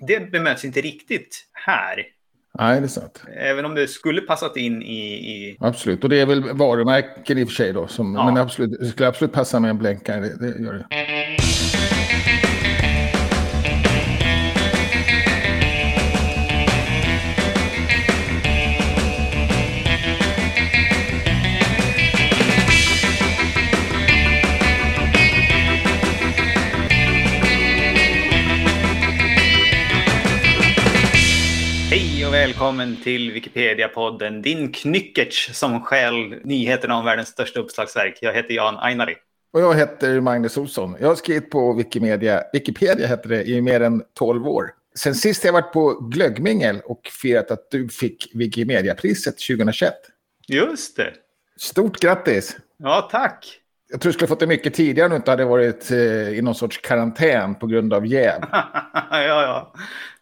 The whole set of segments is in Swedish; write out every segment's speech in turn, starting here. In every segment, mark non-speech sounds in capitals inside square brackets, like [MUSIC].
det bemöts inte riktigt här. Nej, det är sant. Även om det skulle passat in i... i... Absolut, och det är väl varumärken i och för sig då. Som, Ja. Men absolut, det skulle absolut passa med en blänkare, det, det gör det. Välkommen till Wikipedia-podden, din knyckerts som stjäl nyheterna om världens största uppslagsverk. Jag heter Jan Ainari. Och jag heter Magnus Olsson. Jag har skrivit på Wikimedia, Wikipedia heter det, i mer än 12 år. Sen sist jag varit på glöggmingel och firat att du fick Wikimedia-priset 2021. Just det. Stort grattis! Ja, tack. Jag tror du skulle fått det mycket tidigare om du inte hade varit eh, i någon sorts karantän på grund av jäv. [LAUGHS] ja, ja.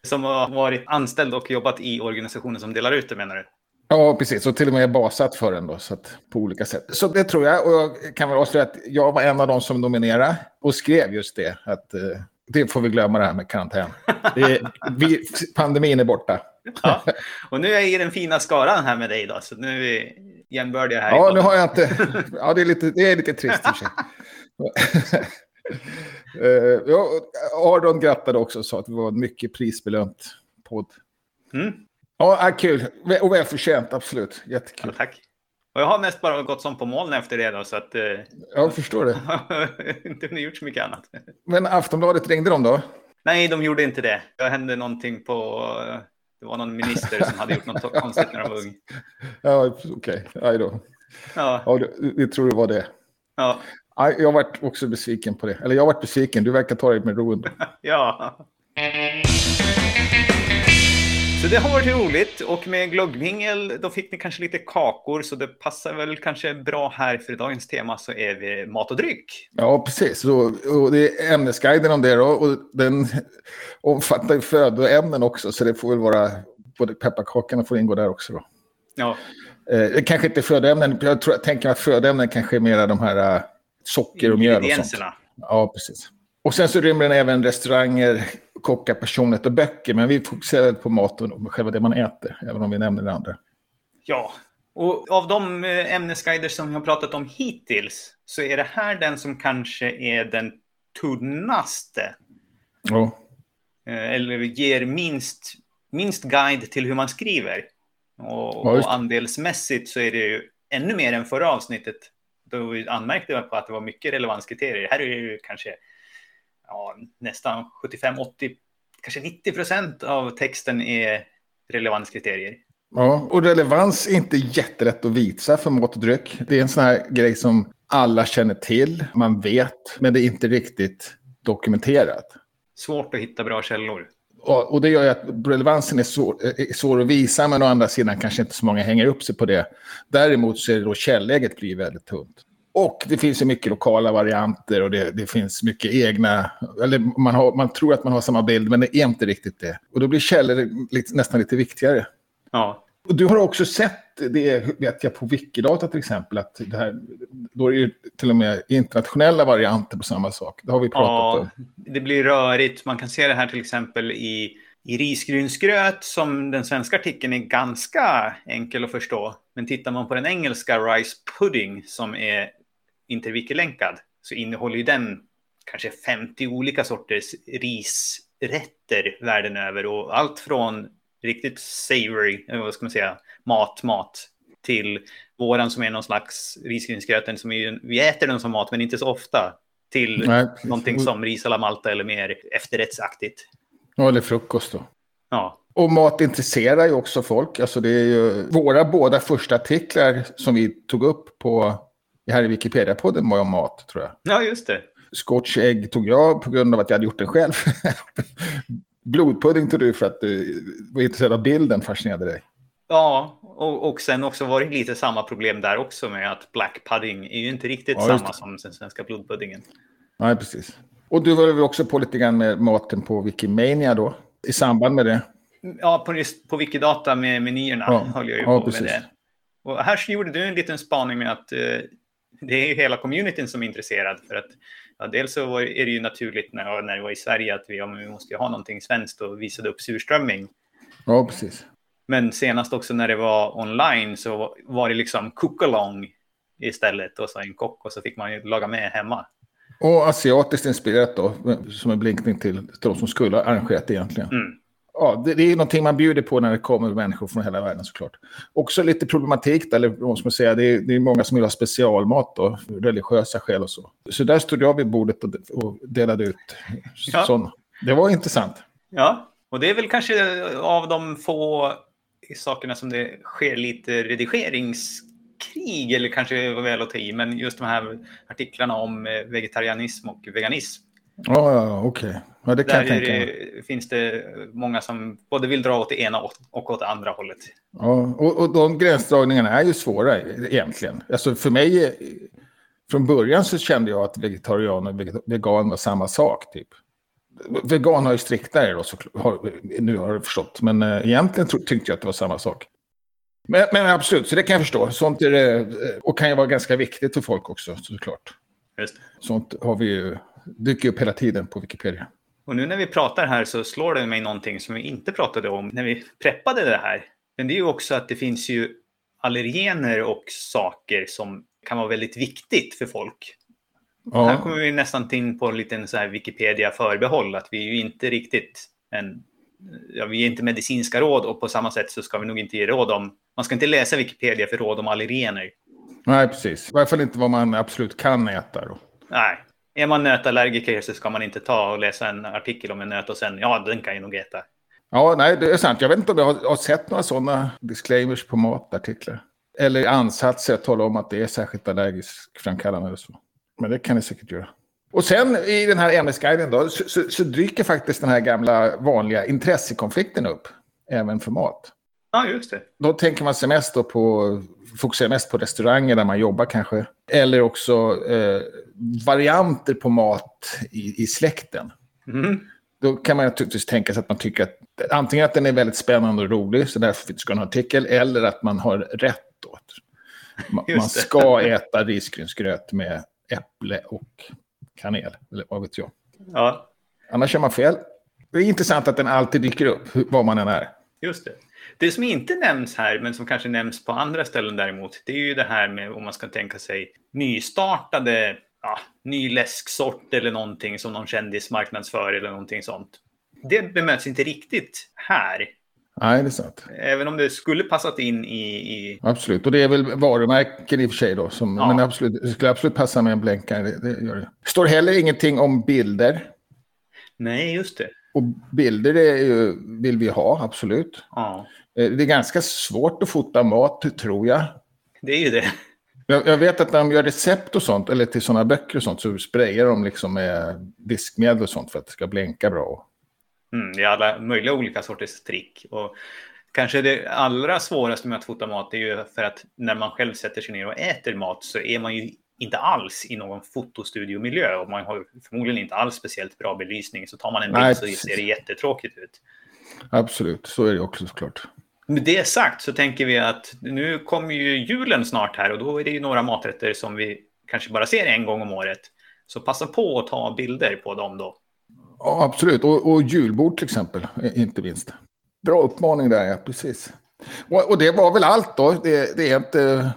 Som har varit anställd och jobbat i organisationen som delar ut det menar du? Ja, precis. Och till och med basat för den då, så att, på olika sätt. Så det tror jag. Och jag kan väl avslöja att jag var en av de som nominerade och skrev just det. Att eh, det får vi glömma det här med karantän. Det är, [LAUGHS] vi, pandemin är borta. Ja. Och nu är jag i den fina skaran här med dig då, så nu är vi jämbördiga här. Ja, nu har jag inte... [LAUGHS] Ja, det är lite, det är lite trist i och för sig. [LAUGHS] Eh, ja, Aron grattade också och sa att det var en mycket prisbelönt podd. Mm. Ja, äh, kul. Och välförtjänt, absolut. Ja, Jättekul. tack. Och jag har mest bara gått som på moln efter det då, så att... Eh, Jag förstår det. [LAUGHS] inte gjort så mycket annat. Men Aftonbladet ringde de då? Nej, de gjorde inte det. Det hände någonting på... Det var någon minister som hade gjort något [LAUGHS] konstigt när de var ung. Ja, okej. Aj då. Ja, Ja, det, det tror du var det. ja, Aj, jag varit också besviken på det. Eller jag varit besviken. Du verkar ta det med ro ändå. [LAUGHS] ja. Så det har varit roligt och med glöggmingel då fick ni kanske lite kakor så det passar väl kanske bra här för dagens tema så är vi mat och dryck. Ja, precis. Så, och det är ämnesguiden om det då. Och den [LAUGHS] omfattar ju födoämnen också. Så det får väl vara... Både pepparkakorna får ingå där också då. Ja, Eh, det kanske inte födoämnen. Jag, tror, jag tänker att födoämnen kanske är mera de här eh, socker och mjöl och sånt. Ja, precis. Och sen så rymmer den även restauranger, kockar, personlighet och böcker. Men vi fokuserar på maten och själva det man äter, även om vi nämner det andra. Ja, och av de eh, ämnesguider som vi har pratat om hittills så är det här den som kanske är den tunnaste. Eh, Eller ger minst, minst guide till hur man skriver. Och, just och andelsmässigt så är det ju ännu mer än förra avsnittet. Då vi anmärkte på att det var mycket relevanskriterier. Här är det ju kanske ja, nästan 75-80, kanske 90 procent av texten är relevanskriterier. Ja, och relevans är inte jättelätt att visa för mat och dryck. Det är en sån här grej som alla känner till, man vet, men det är inte riktigt dokumenterat. Svårt att hitta bra källor. Och, och det gör ju att relevansen är svår, är svår att visa, men å andra sidan kanske inte så många hänger upp sig på det. Däremot så är det då källäget blir väldigt tunt. Och det finns ju mycket lokala varianter och det, det finns mycket egna... Eller man, har, man tror att man har samma bild, men det är inte riktigt det. Och då blir källor lite, nästan lite viktigare. Ja, Och du har också sett det, vet jag, på Wikidata till exempel, att det här, då är det ju till och med internationella varianter på samma sak. Det har vi pratat ja om. det blir rörigt. Man kan se det här till exempel i, i risgrynsgröt som den svenska artikeln är ganska enkel att förstå. Men tittar man på den engelska rice pudding som är inte wiki-länkad så innehåller ju den kanske 50 olika sorters risrätter världen över och allt från riktigt savory, vad ska man säga, mat, mat till våran som är någon slags risgrynsgröten som är, vi äter den som mat men inte så ofta till Nej. någonting som ris à la Malta eller mer efterrättsaktigt. Ja, eller frukost då. Ja, Och mat intresserar ju också folk. Alltså det är ju våra båda första artiklar som vi tog upp på här i Wikipedia-podden var om mat, tror jag. ja just det. Scotch ägg tog jag på grund av att jag hade gjort den själv. [LAUGHS] Blodpudding tog du för att du var intresserad av bilden, fascinerade dig. Ja, och, och sen också var det lite samma problem där också med att black pudding är ju inte riktigt Ja, samma som den svenska blodpuddingen. Nej, precis. Och du var väl också på lite grann med maten på Wikimania då? I samband med det? Ja, på, på Wikidata med menyerna Ja, höll jag ju ja, på precis. med det. Och här gjorde du en liten spaning med att eh, det är ju hela communityn som är intresserad för att Ja, dels så är det ju naturligt när, när det var i Sverige att vi, ja, vi måste ha någonting svenskt och visade upp surströmming. Ja, precis. Men senast också när det var online så var det liksom cook-along istället och så en kock och så fick man ju laga med hemma. Och asiatiskt inspirerat då, som en blinkning till, till de som skulle ha arrangerat egentligen. Mm. Ja, det, det är någonting man bjuder på när det kommer människor från hela världen såklart. Också lite problematik, eller vad man säga, det är, det är många som vill ha specialmat då, religiösa skäl och så. Så där stod jag vid bordet och, och delade ut Ja. sådana. Det var intressant. Ja, och det är väl kanske av de få sakerna som det sker lite redigeringskrig, eller kanske var väl att ta i, men just de här artiklarna om eh, vegetarianism och veganism. Ja, ja, okej. Ja, det kan Där jag tänka det, finns det många som både vill dra åt det ena och åt det andra hållet. Ja, och, och de gränsdragningarna är ju svåra egentligen. Alltså för mig, från början så kände jag att vegetarian och vegan var samma sak. Typ. Vegan har ju striktare då, så, har, nu har jag förstått. Men eh, egentligen tyckte jag att det var samma sak. Men, men absolut, så det kan jag förstå. Sånt är det, eh, och kan ju vara ganska viktigt för folk också, såklart. Just. Sånt har vi ju, dyker upp hela tiden på Wikipedia. Och nu när vi pratar här så slår det mig någonting som vi inte pratade om när vi preppade det här. Men det är ju också att det finns ju allergener och saker som kan vara väldigt viktigt för folk. Här Ja, kommer vi nästan in på en liten så här Wikipedia-förbehåll, att vi är ju inte riktigt en... Ja, vi är inte medicinska råd och på samma sätt så ska vi nog inte ge råd om... Man ska inte läsa Wikipedia för råd om allergener. nej precis. I varje fall inte vad man absolut kan äta då. Nej. Är man nötallergiker så ska man inte ta och läsa en artikel om en nöt och sen, ja, den kan jag nog äta. Ja, nej, det är sant. Jag vet inte om jag har, sett några sådana disclaimers på matartiklar. Eller ansatser att tala om att det är särskilt allergisk framkallande eller så. Men det kan ni säkert göra. Och sen i den här ämnesguiden då, så, så, så dyker faktiskt den här gamla vanliga intressekonflikten upp. Även för mat. Ja, just det. Då tänker man sig mest då på, fokuserar mest på restauranger där man jobbar kanske. Eller också eh, varianter på mat i, i släkten. Mm. Då kan man naturligtvis tänka sig att man tycker att antingen att den är väldigt spännande och rolig, så därför ska en artikel, eller att man har rätt. Att Man, man ska äta risgrynsgröt med äpple och kanel, eller vad vet jag. Ja, Annars kör man fel. Det är intressant att den alltid dyker upp, var man än är. just det. Det som inte nämns här, men som kanske nämns på andra ställen däremot, det är ju det här med om man ska tänka sig nystartade, ja, ny läsksort eller någonting som någon kändis marknadsför eller någonting sånt. Det bemöts inte riktigt här. Nej, det är sant. Även om det skulle passat in i... i Absolut. Och det är väl varumärken i och för sig då. Som, Ja. Men absolut, det skulle absolut passa med en blänkare. Det, det gör det. står heller ingenting om bilder. nej, just det. Och bilder är ju, vill vi ha, absolut. Ja, Det är ganska svårt att fota mat, tror jag. det är ju det. Jag, jag vet att när de gör recept och sånt, eller till sådana böcker och sånt, så sprayar de liksom med diskmedel och sånt för att det ska blänka bra. Mm, det är alla möjliga olika sorters trick. Och kanske det allra svåraste med att fota mat är ju för att när man själv sätter sig ner och äter mat så är man ju inte alls i någon fotostudiomiljö och man har förmodligen inte alls speciellt bra belysning. Så tar man en Nej, bild så ser det jättetråkigt ut. Absolut, så är det också såklart. Med det sagt så tänker vi att nu kommer ju julen snart här och då är det ju några maträtter som vi kanske bara ser en gång om året. Så passa på att ta bilder på dem då. Ja, absolut. Och, och julbord till exempel, eh, inte minst. Bra uppmaning där, ja, precis. Och, och det var väl allt då. Det, det är inte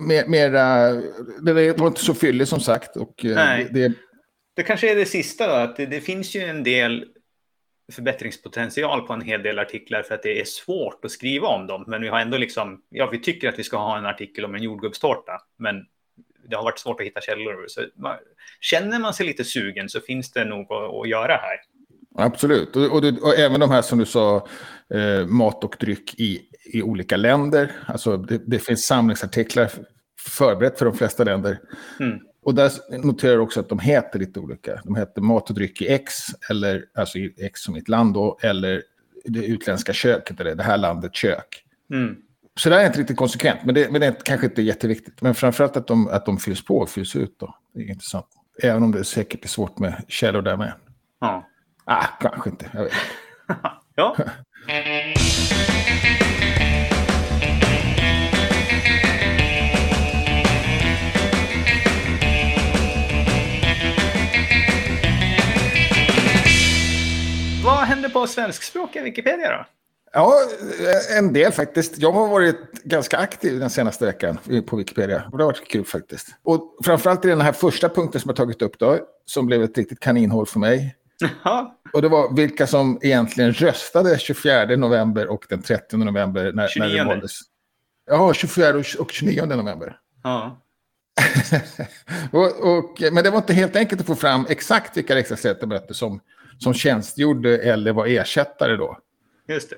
mer, mera, det var inte så fylligt som sagt. Och eh, Nej. det, det, Det kanske är det sista då, att det, det finns ju en del förbättringspotential på en hel del artiklar för att det är svårt att skriva om dem. Men vi har ändå liksom, ja vi tycker att vi ska ha en artikel om en jordgubbstårta, men det har varit svårt att hitta källor. Så man, känner man sig lite sugen så finns det nog att, att göra här. Absolut. Och, och, och även de här som du sa, eh, mat och dryck i, i olika länder. Alltså det, det finns samlingsartiklar förberett för de flesta länder. Mm. Och där noterar jag också att de heter lite olika. De heter mat och dryck i X, eller, alltså i X som i ett land då, eller det utländska köket, eller det här landet kök. Mm. Så det är inte riktigt konsekvent, men det, men det är kanske inte jätteviktigt. Men framförallt att de, att de fylls på och fylls ut då. Det är intressant. Även om det säkert är svårt med källor där med. Ja. Ah, kanske inte. Jag vet. inte. [LAUGHS] ja. [LAUGHS] på svenskspråkiga Wikipedia då? Ja, en del faktiskt. Jag har varit ganska aktiv den senaste veckan på Wikipedia. Och det har varit kul faktiskt. Och framförallt i den här första punkten som jag tagit upp då, som blev ett riktigt kaninhål för mig. Ja, Och det var vilka som egentligen röstade 24 november och den 30 november när, när 29. det valdes. Ja, 24 och- och 29 november. ja. [LAUGHS] och, och, men det var inte helt enkelt att få fram exakt vilka riksdagsledamöter som, som tjänstgjorde eller var ersättare då. just det.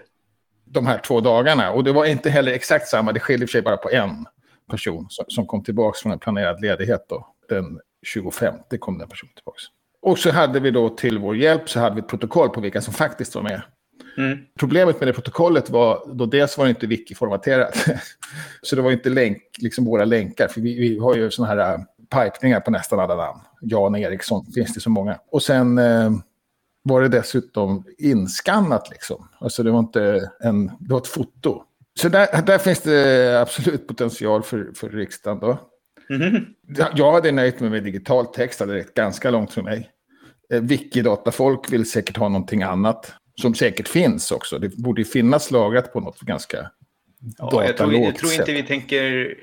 De här två dagarna. Och det var inte heller exakt samma, det skiljer sig bara på en person som, som kom tillbaka från en planerad ledighet då. Den 25 kom den personen tillbaka. Och så hade vi då till vår hjälp så hade vi ett protokoll på vilka som faktiskt var med. Mm. Problemet med det protokollet var, då dels var det inte wiki-formaterat. [LAUGHS] så det var inte länk, liksom våra länkar, för vi, vi har ju sådana här äh, pipningar på nästan alla namn. Jan Eriksson, finns det så många. Och sen eh, var det dessutom inskannat liksom. Alltså det var inte en, det var ett foto. Så där, där finns det absolut potential för, för riksdagen då. Mhm. Jag- hade nöjt mig med digital text, hade räckt ganska långt för mig. Eh, Wikidata-folk vill säkert ha någonting annat. Som säkert finns också. Det borde finnas lagrat på något ganska Ja, jag, tror, jag datalågt tror inte vi tänker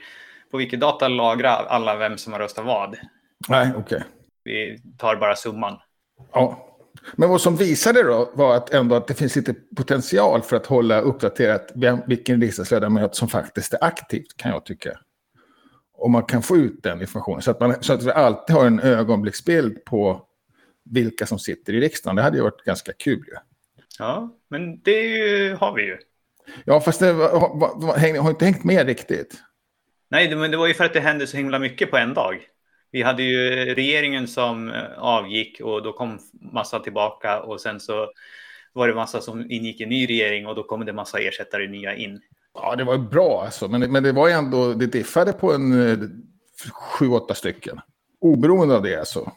på Wikidata lagra alla vem som har röstat vad. Nej, okej. Vi tar bara summan. Ja. Men vad som visade då var att ändå att det finns lite potential för att hålla uppdaterat vem, vilken riksdagsledamot som faktiskt är aktivt, kan jag tycka. Och man kan få ut den informationen. Så att, man, så att vi alltid har en ögonblicksbild på vilka som sitter i riksdagen. Det hade ju varit ganska kul ju. Ja, men det ju, har vi ju. Ja, fast det var, häng- har inte hängt med riktigt. Nej, men det var ju för att det hände så himla mycket på en dag. Vi hade ju regeringen som eh, avgick och då kom massa tillbaka och sen så var det massa som ingick i ny regering och då kom det massa ersättare nya in. Ja, det var bra alltså. Men, men det var ju ändå, det diffade på en eh, sju, åtta stycken. Oberoende av det alltså.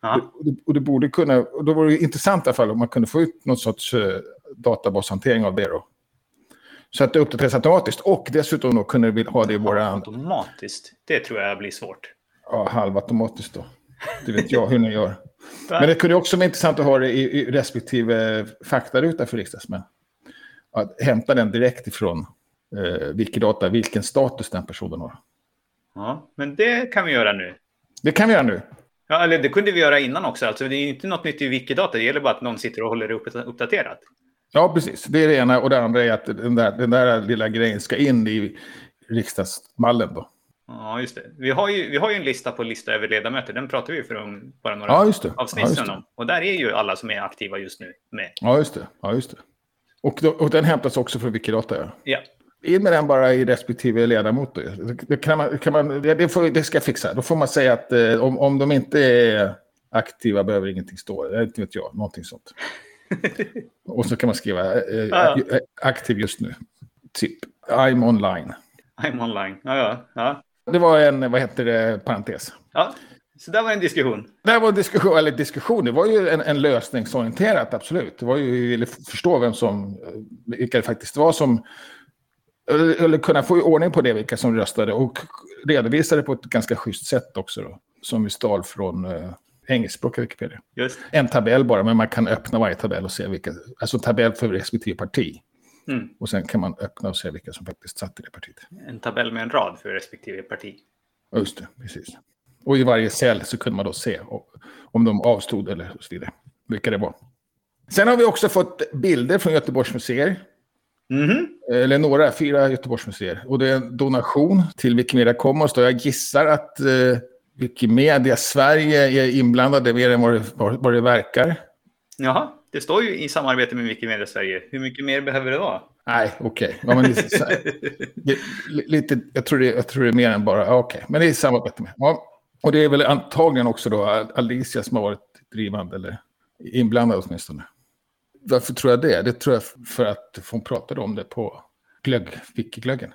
Ja, Och det, och det borde kunna, och då var det intressant i alla fall om man kunde få ut någon sorts eh, databashantering av det då. Så att det uppdateras automatiskt och dessutom då kunde vi ha det i våra automatiskt. Det tror jag blir svårt. Ja, halvautomatiskt då. Det vet jag hur ni gör. [LAUGHS] Men det kunde också vara intressant att ha det i, i respektive faktaruta för riksdagsmän. Att hämta den direkt ifrån eh, Wikidata, vilken status den personen har. Ja, men det kan vi göra nu. Det kan vi göra nu. Ja, eller det kunde vi göra innan också. Alltså, det är inte något nytt i Wikidata. Det gäller bara att någon sitter och håller det upp- uppdaterat. Ja, precis. Det är det ena. Och det andra är att den där, den där lilla grejen ska in i riksdagsmallen då. Ja, just det. Vi har ju, vi har ju en lista på lista över ledamöter. Den pratar vi för om bara några Ja, avsnitt Ja, sedan om. Och där är ju alla som är aktiva just nu med. Ja, just det. Ja, just det. Och, då, och den hämtas också från Wikidata, ja. Ja, In med den bara i respektive ledamot. Då. Det, kan man, kan man, det, får, det ska jag fixa. Då får man säga att eh, om, om de inte är aktiva behöver ingenting stå. Det inte vet jag. Någonting sånt. [LAUGHS] och så kan man skriva eh, Ja, eh, aktiv just nu. Typ I'm online. I'm online. Ja, ja, ja. Det var en, vad heter det, parentes. ja. Så där var en diskussion. Det var en diskussion, eller diskussion, det var ju en, en lösningsorienterat, absolut. Det var ju, vi ville förstå vem som, eh, vilka det faktiskt var som, eller, kunna få ordning på det, vilka som röstade och redovisa det på ett ganska schysst sätt också då. Som vi stal från uh, engelskspråkiga Wikipedia. Just. En tabell bara, men man kan öppna varje tabell och se vilka, alltså tabell för respektive parti. Mm. Och sen kan man öppna och se vilka som faktiskt satt i det partiet. En tabell med en rad för respektive parti. Just det, precis. Och i varje cell så kunde man då se om de avstod eller så vidare. Vilka det var. Sen har vi också fått bilder från Göteborgs museer. Mhm. Eller några, fyra Göteborgsmuseer. Och det är en donation till Wikimedia Commons. Då jag gissar att eh, Wikimedia Sverige är inblandade mer än vad det, vad det verkar. Jaha, det står ju i samarbete med Wikimedia Sverige. Hur mycket mer behöver det vara? Nej, okej. Ja, lite, jag, tror det, jag tror det är mer än bara... ja, Okej, men det är samarbete med. Ja. Och det är väl antagligen också då Alicia som har varit drivande eller inblandad åtminstone. Varför tror jag det? Det tror jag för att hon pratade om det på glögg, Wikiglöggen.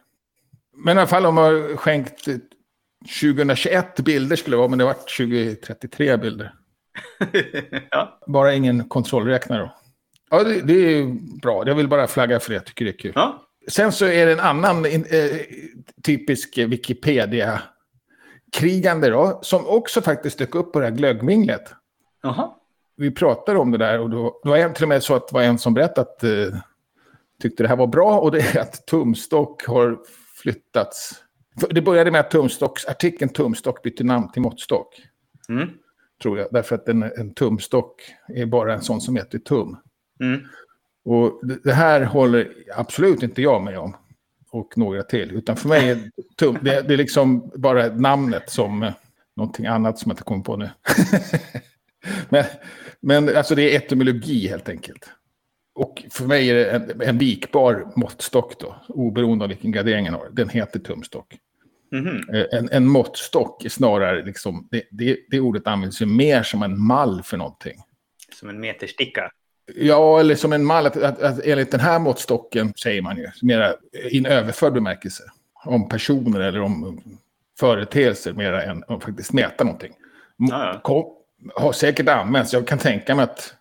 Men i alla fall, de har skänkt eh, 2021 bilder skulle det vara, men det har varit 2033 bilder ja, Bara ingen kontrollräknare då. Ja, det, det är bra. Jag vill bara flagga för det. Jag tycker det är kul. ja. Sen så är det en annan eh, typisk Wikipedia-krigande då, som också faktiskt dök upp på det här glöggminglet. Jaha. vi pratade om det där och då, då var det till och med så att det var en som berättade att eh, tyckte det här var bra och det är att tumstock har flyttats. Det började med att tumstocks, artikeln tumstock bytte namn till måttstock. Mm. Tror jag, därför att en, en tumstock är bara en sån som heter tum. Mm. Och det, det här håller absolut inte jag med om. Och några till. Utan för mig är tum, det, det är liksom bara namnet som eh, någonting annat som jag inte kommer på nu. [LAUGHS] men, men alltså det är etymologi helt enkelt. Och för mig är det en, en vikbar måttstock då, oberoende av vilken gradering den har. Den heter tumstock. Mhm. Eh, En, en måttstock snarare, liksom, det, det, det ordet används ju mer som en mall för någonting. Som en metersticka. Ja, eller som en mall, att, att, att enligt den här måttstocken säger man ju, mera i en överförd bemärkelse, om personer eller om företeelser mera än att faktiskt mäta någonting. Kom, har säkert använts, jag kan tänka mig att...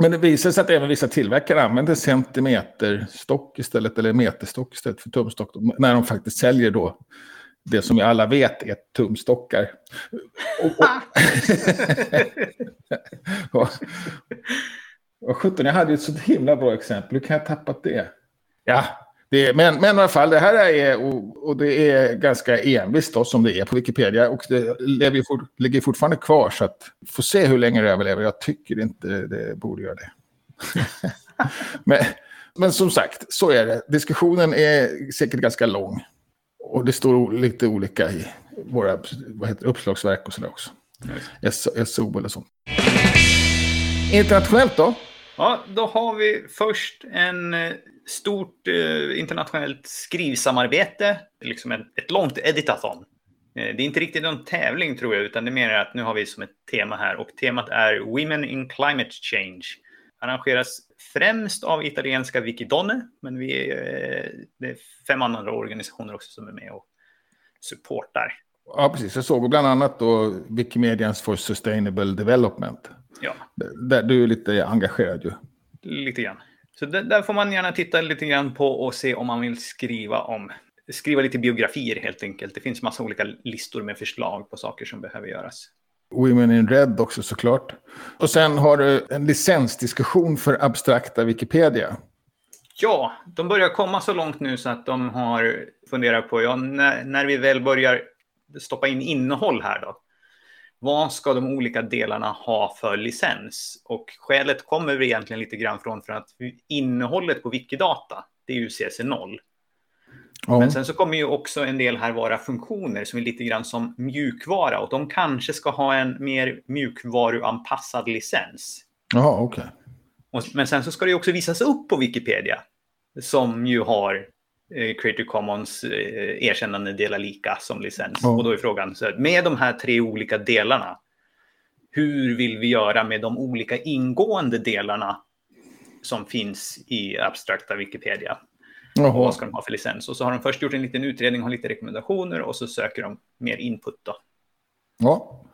Men det visar sig att även vissa tillverkare använder centimeterstock istället, eller meterstock istället för tumstock, när de faktiskt säljer då det som vi alla vet är tumstockar. Och, och, och, och 17, jag hade ju ett så himla bra exempel. Hur kan jag ha tappat det? Ja, det är, men, men i alla fall, det här är, och, och det är ganska envist då, som det är på Wikipedia. Och det lever ju fort, ligger fortfarande kvar, så att får se hur länge det överlever. Jag tycker inte det borde göra det. [LAUGHS] men, men som sagt, så är det. Diskussionen är säkert ganska lång. Och det står lite olika i våra vad heter, uppslagsverk och sådär också. SO eller så. Internationellt då? Ja, då har vi först en eh, stort eh, internationellt skrivsamarbete. Liksom ett, ett långt editathon. Eh, det är inte riktigt någon tävling tror jag, utan det är mer att nu har vi som ett tema här. Och temat är Women in Climate Change. Arrangeras främst av italienska Wikidonne, men vi är, eh, det är fem andra organisationer också som är med och supportar. Ja, precis. Jag såg bland annat då Wikimedians for Sustainable Development. Ja, Där du är lite engagerad ju. lite grann. Så där, där får man gärna titta lite grann på och se om man vill skriva om skriva lite biografier helt enkelt. Det finns massa olika listor med förslag på saker som behöver göras. Women in Red också såklart. Och sen har du en licensdiskussion för abstrakta Wikipedia. Ja, de börjar komma så långt nu så att de har funderat på, ja, när, när vi väl börjar stoppa in innehåll här då. Vad ska de olika delarna ha för licens? Och skälet kommer vi egentligen lite grann från för att innehållet på Wikidata, det är ju CC0. Ja. Men sen så kommer ju också en del här vara funktioner som är lite grann som mjukvara och de kanske ska ha en mer mjukvaruanpassad licens. Jaha, okej. Och, men sen så ska det ju också visas upp på Wikipedia som ju har eh, Creative Commons eh, erkännande delar lika som licens. Ja. Och då är frågan, så med de här tre olika delarna, hur vill vi göra med de olika ingående delarna som finns i abstrakta Wikipedia? Och Jaha. vad ska de ha för licens? Och så har de först gjort en liten utredning, har lite rekommendationer och så söker de mer input då. Ja.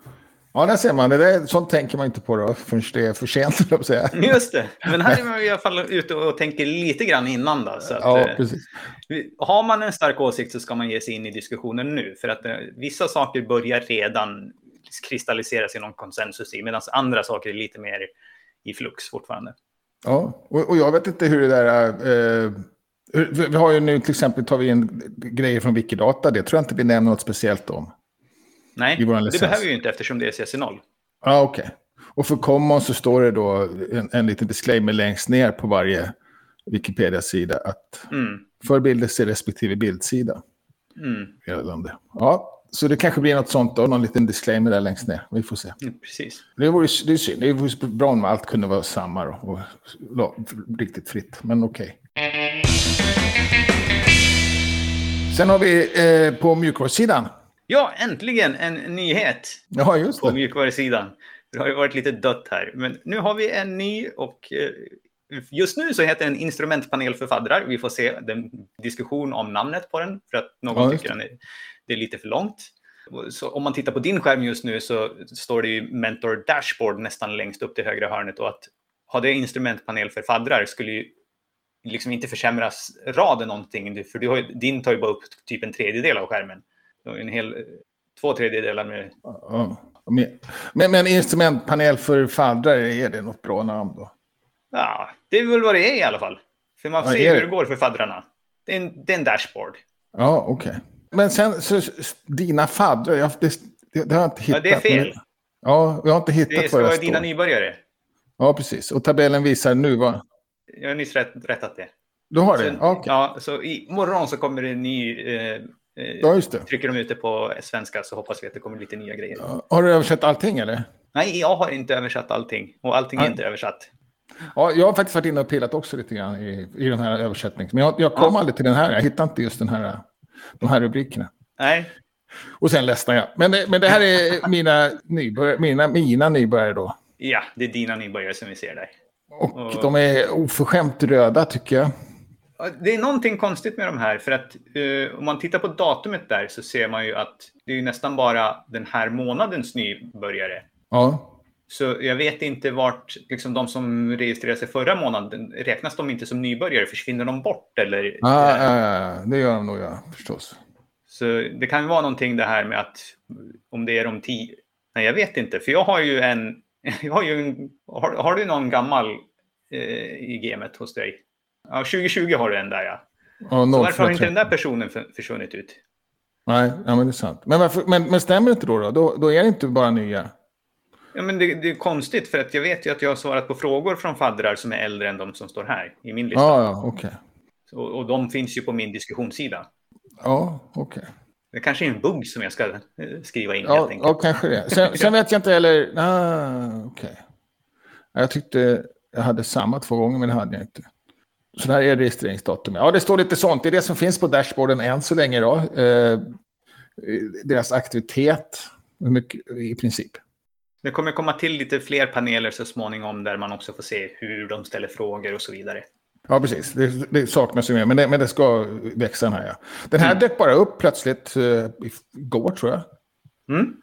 ja, där ser man. Det där, sånt tänker man inte på då, förrän det är för sent, jag säga. [LAUGHS] Just det, men här [LAUGHS] är man i alla fall ute och tänker lite grann innan då. Så att, Ja, eh, precis. Har man en stark åsikt så ska man ge sig in i diskussionen nu. För att eh, vissa saker börjar redan kristalliseras i någon konsensus i, medan andra saker är lite mer i flux fortfarande. Ja, och, och jag vet inte hur det där... Eh, vi har ju nu till exempel, tar vi in grejer från Wikidata, det tror jag inte vi nämner något speciellt om. Nej, det behöver vi ju inte eftersom det är CC0. Ja, okej. Och för Commons så står det då en, en liten disclaimer längst ner på varje Wikipedia-sida att Mm. för bilder se respektive bildsida. Mm. Gällande. Ja, så det kanske blir något sånt då, någon liten disclaimer där längst ner. Vi får se. Mm, precis. Det vore det är synd. Det vore bra om allt kunde vara samma då, och la- riktigt fritt, men okej. Sen har vi eh, på mjukvarusidan. Ja, äntligen en nyhet Ja, just på det. mjukvarusidan. Det har ju varit lite dött här, men nu har vi en ny och eh, just nu så heter den instrumentpanel för faddrar. Vi får se den diskussion om namnet på den för att någon Ja, tycker den är, det är lite för långt. Så om man tittar på din skärm just nu så står det ju Mentor Dashboard nästan längst upp till högra hörnet och att ha det instrumentpanel för faddrar skulle ju liksom inte försämras raden någonting, för du har, ju- din tar ju bara upp typ en tredjedel av skärmen. En hel, två tredjedelar med Ja. Men, men, men instrumentpanel för faddrar, är det något bra namn då? Ja, det är väl vad det är i alla fall. För man får Ja, se hur det? det går för faddrarna. Det är en, det är en dashboard. Ja, okej. Men sen, så, dina faddrar, jag, det, det, det har jag inte Ja, hittat. det är fel. Ja, jag har inte hittat Det ska det vara står. dina nybörjare. Ja, precis. Och tabellen visar nu vad... Jag har nyss rätt, rättat det. Du har det? Så, Ja, okej. ja, så imorgon så kommer det en ny... Eh, eh, Ja, just det. trycker de ut det på svenska så hoppas vi att det kommer lite nya grejer. Ja, Har du översatt allting eller? Nej, jag har inte översatt allting. Och allting är inte översatt. Ja, jag har faktiskt varit inne och pillat också lite grann i, i den här översättningen. Men jag, jag kom Ja. aldrig till den här. Jag hittade inte just den här, de här rubrikerna. Nej, Och sen ledsnade jag. Men, det- men det här är [LAUGHS] mina nybörjare, mina, mina nybörjare då. ja, det är dina nybörjare som vi ser där. Och Och- de är oförskämt röda tycker jag. Ja, Det är någonting konstigt med de här, för att eh, om man tittar på datumet där så ser man ju att det är nästan bara den här månadens nybörjare. Ja, Så jag vet inte vart, liksom de som registrerade sig förra månaden, räknas de inte som nybörjare? Försvinner de bort eller? ja, ja, ja, det gör de nog ja, förstås. Så det kan vara någonting det här med att om det är om tio... Nej, jag vet inte, för jag har ju en... [LAUGHS] Jag har, ju en har, har du någon gammal eh, i gamet hos dig? Ja, 2020 har du en där ja. Ja, Så varför har inte den där personen för, försvunnit ut? Nej, ja, men det är sant. Men, varför, men, men stämmer det inte då, då? då? Då är det inte bara nya. Ja, men det, det är konstigt för att jag vet ju att jag har svarat på frågor från faddrar som är äldre än de som står här i min lista. Ja, ja, okej. Och, och de finns ju på min diskussionssida. Ja, okej. Det kanske är en bugg som jag ska eh, skriva in Ja, ja, kanske det. Sen, sen vet jag inte heller... Ah, okej. Jag tyckte jag hade samma två gånger, men det hade jag inte. Så där är registreringsdatum. Ja, det står lite sånt. Det är det som finns på dashboarden än så länge. Då. Eh, deras aktivitet, mycket, i princip. Det kommer komma till lite fler paneler så småningom där man också får se hur de ställer frågor och så vidare. Ja, precis. Det, det saknas ju mer, men det, men det ska växa den här. Ja. Den här dök bara upp plötsligt eh, igår, tror jag. Mm,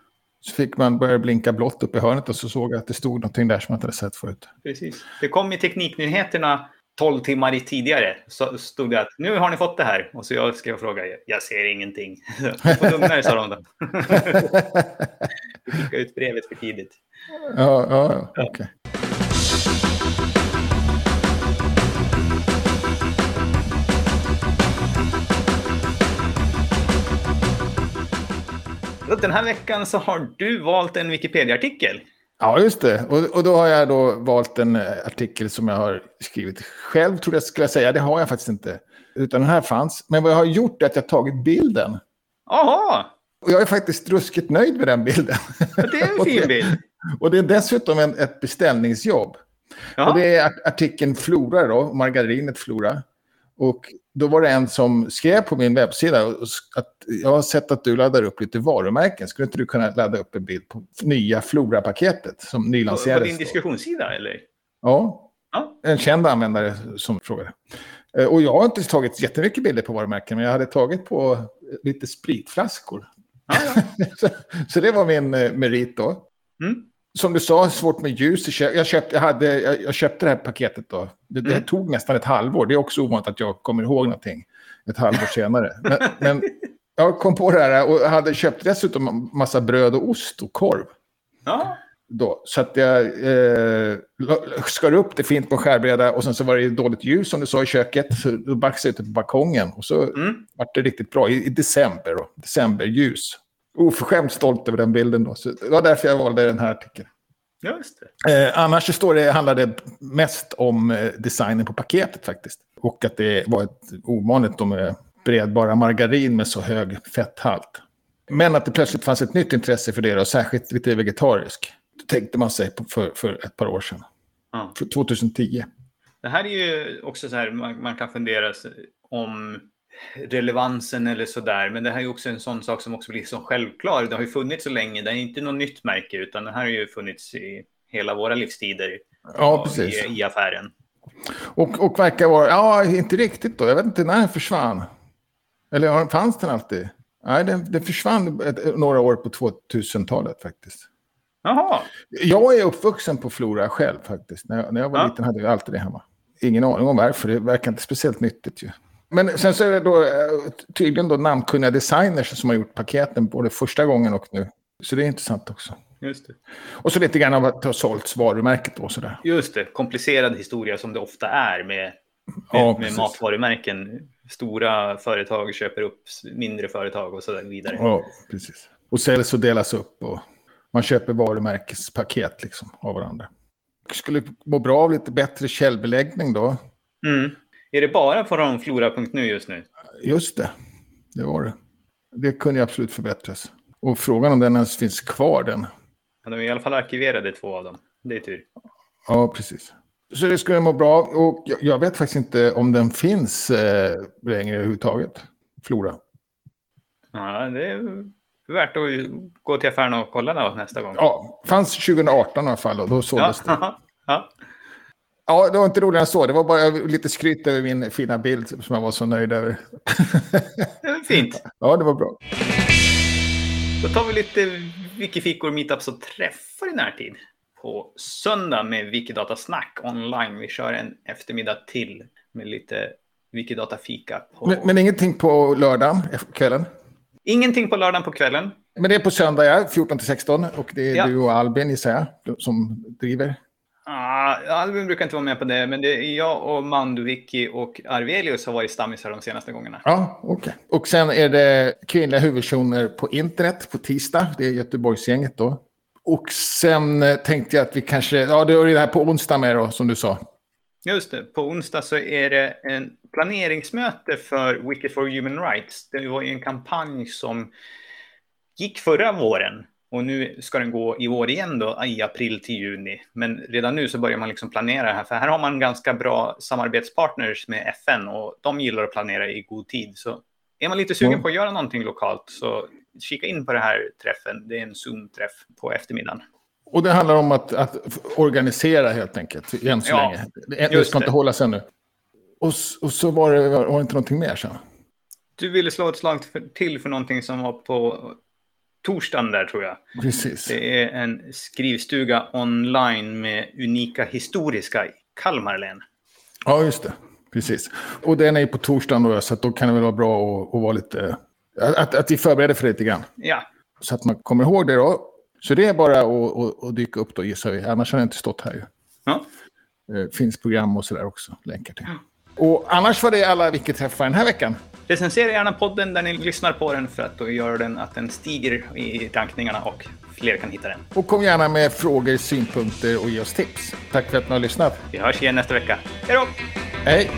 Så fick man börja blinka blått upp i hörnet och så såg jag att det stod någonting där som man inte hade sett förut. precis. Det kom i Tekniknyheterna 12 timmar tidigare. Så stod det att nu har ni fått det här. Och så jag skrev och frågade, jag ser ingenting. [LAUGHS] Du får lugna dig, sa de då. [LAUGHS] Du skickade ut brevet för tidigt. Ja, ja, ja. Och Den här veckan så har du valt en Wikipedia-artikel. Ja, just det. Och, och då har jag då valt en eh, artikel som jag har skrivit själv, tror jag skulle säga. Det har jag faktiskt inte. Utan den här fanns. Men vad jag har gjort är att jag har tagit bilden. Jaha, Och jag är faktiskt ruskigt nöjd med den bilden. det är en [LAUGHS] fin bild. Och det är dessutom en, ett beställningsjobb. Ja. Och det är art- artikeln Flora då, margarinet Flora. Och då var det en som skrev på min webbsida att jag har sett att du laddar upp lite varumärken. Skulle inte du kunna ladda upp en bild på nya Flora-paketet som På, på nylanserades? din diskussionssida eller? Ja, Ja. en känd användare som frågade. Eh, Och jag har inte tagit jättemycket bilder på varumärken, men jag hade tagit på lite spritflaskor. Ja, ja. [LAUGHS] så, så det var min eh, merit då. Mm. Som du sa, svårt med ljus. Jag köpte, jag hade, jag, köpte det här paketet då. Det, det Mm. tog nästan ett halvår. Det är också ovanligt att jag kommer ihåg någonting ett halvår senare. Men, men jag kom på det här och hade köpt dessutom massa bröd och ost och korv. ja. Då, så att jag eh, skar upp det fint på skärbräda och sen så var det dåligt ljus som du sa i köket. Så då baxade jag ute på balkongen och så Mm. var det riktigt bra i, i december. Då, decemberljus. Oförskämt stolt över den bilden då. Så det var därför jag valde den här artikeln. Ja, just det. Eh, annars så står det, handlar det mest om eh, designen på paketet faktiskt. Och att det var ett ovanligt med bredbara margarin med så hög fetthalt. Men att det plötsligt fanns ett nytt intresse för det och särskilt lite vegetarisk. Det tänkte man sig för, för ett par år sedan. Ja. För 2010. Det här är ju också så här, man, man kan fundera om relevansen eller sådär. Men det här är också en sån sak som också blir så självklar. Det har ju funnits så länge. Det är inte något nytt märke utan det här har ju funnits i hela våra livstider. Ja, precis. I, I affären. Och, och verkar vara, ja, inte riktigt då. Jag vet inte när den försvann. Eller fanns den alltid? Nej, den, den försvann ett, några år på 2000-talet faktiskt. Jaha, Jag är uppvuxen på Flora själv faktiskt. När jag, när jag var Ja. liten hade jag alltid det hemma. Ingen aning om varför, det verkar inte speciellt nyttigt ju. Men sen så är det då eh, tydligen då namnkunniga designers som har gjort paketen både första gången och nu. Så det är intressant också. Just det. Och så lite grann av att det har sålts varumärket då sådär. Just det, komplicerad historia som det ofta är med, med, Ja, med matvarumärken. Stora företag köper upp mindre företag och så vidare. Ja, precis. Och säljs och delas upp och man köper varumärkespaket liksom av varandra. Skulle må bra av lite bättre källbeläggning då. Mm. Är det bara på flora.nu just nu? Just det, det var det. Det kunde ju absolut förbättras. Och frågan om den ens finns kvar den. Ja, De är i alla fall arkiverade två av dem. Det är tur. Ja, precis. Så det skulle må bra. Och jag, jag vet faktiskt inte om den finns eh, längre överhuvudtaget. Flora. Ja, det är värt att gå till affären och kolla då nästa gång. Ja, fanns 2018 i alla fall och då såldes det. ja. [LAUGHS] ja. Det var inte roligare än så. Det var bara lite skryt över min fina bild som jag var så nöjd över. Det är fint. ja, det var bra. Då tar vi lite Wikifikor, meetups och träffar i närtid. På söndag med Wikidata-snack online. Vi kör en eftermiddag till med lite Wikidata-fika. På... Men, men ingenting på lördagen, kvällen? Ingenting på lördagen på kvällen. Men det är på söndag, ja, 14 till 16. Och det är Ja. du och Albin, gissar jag, som driver. Ah, Albin brukar inte vara med på det, men det är jag och Manduviki och Arvelius har varit stammisar de senaste gångerna. Ja, okej. Och sen är det kvinnliga huvudpersoner på internet på tisdag. Det är Göteborgsgänget då. Och sen eh, tänkte jag att vi kanske, ja det är det här på onsdag med då, som du sa. Just det, på onsdag så är det en planeringsmöte för Wiki for Human Rights. Det var ju en kampanj som gick förra våren och nu ska den gå i år igen då i april till juni. Men redan nu så börjar man liksom planera det här, för här har man ganska bra samarbetspartners med FN och de gillar att planera i god tid. Så är man lite sugen Mm. på att göra någonting lokalt så kika in på det här träffen. Det är en Zoom-träff på eftermiddagen. Och det handlar om att, att organisera helt enkelt, än så Ja, länge. Det, ska inte hållas ännu. Och, och så var det, var det inte någonting mer sen? Du ville slå ett slag för, till för någonting som var på torsdagen där tror jag. Precis. Det är en skrivstuga online med unika historiska i Kalmar län. Ja, just det. Precis. Och den är ju på torsdagen då, så då kan det väl vara bra att, att vara lite... Att, att vi förbereder för det lite grann. Ja, Så att man kommer ihåg det då. Så det är bara att, att, att dyka upp då gissar vi. Annars har det inte stått här ju. ja. Eh, finns program och sådär också. Länkar till. Och annars var det alla vilket träffar den här veckan. recensera gärna podden där ni lyssnar på den för att då gör den att den stiger i rankningarna och fler kan hitta den. Och kom gärna med frågor, synpunkter och ge oss tips. Tack för att ni har lyssnat. Vi hörs igen nästa vecka. Hej då! Hej!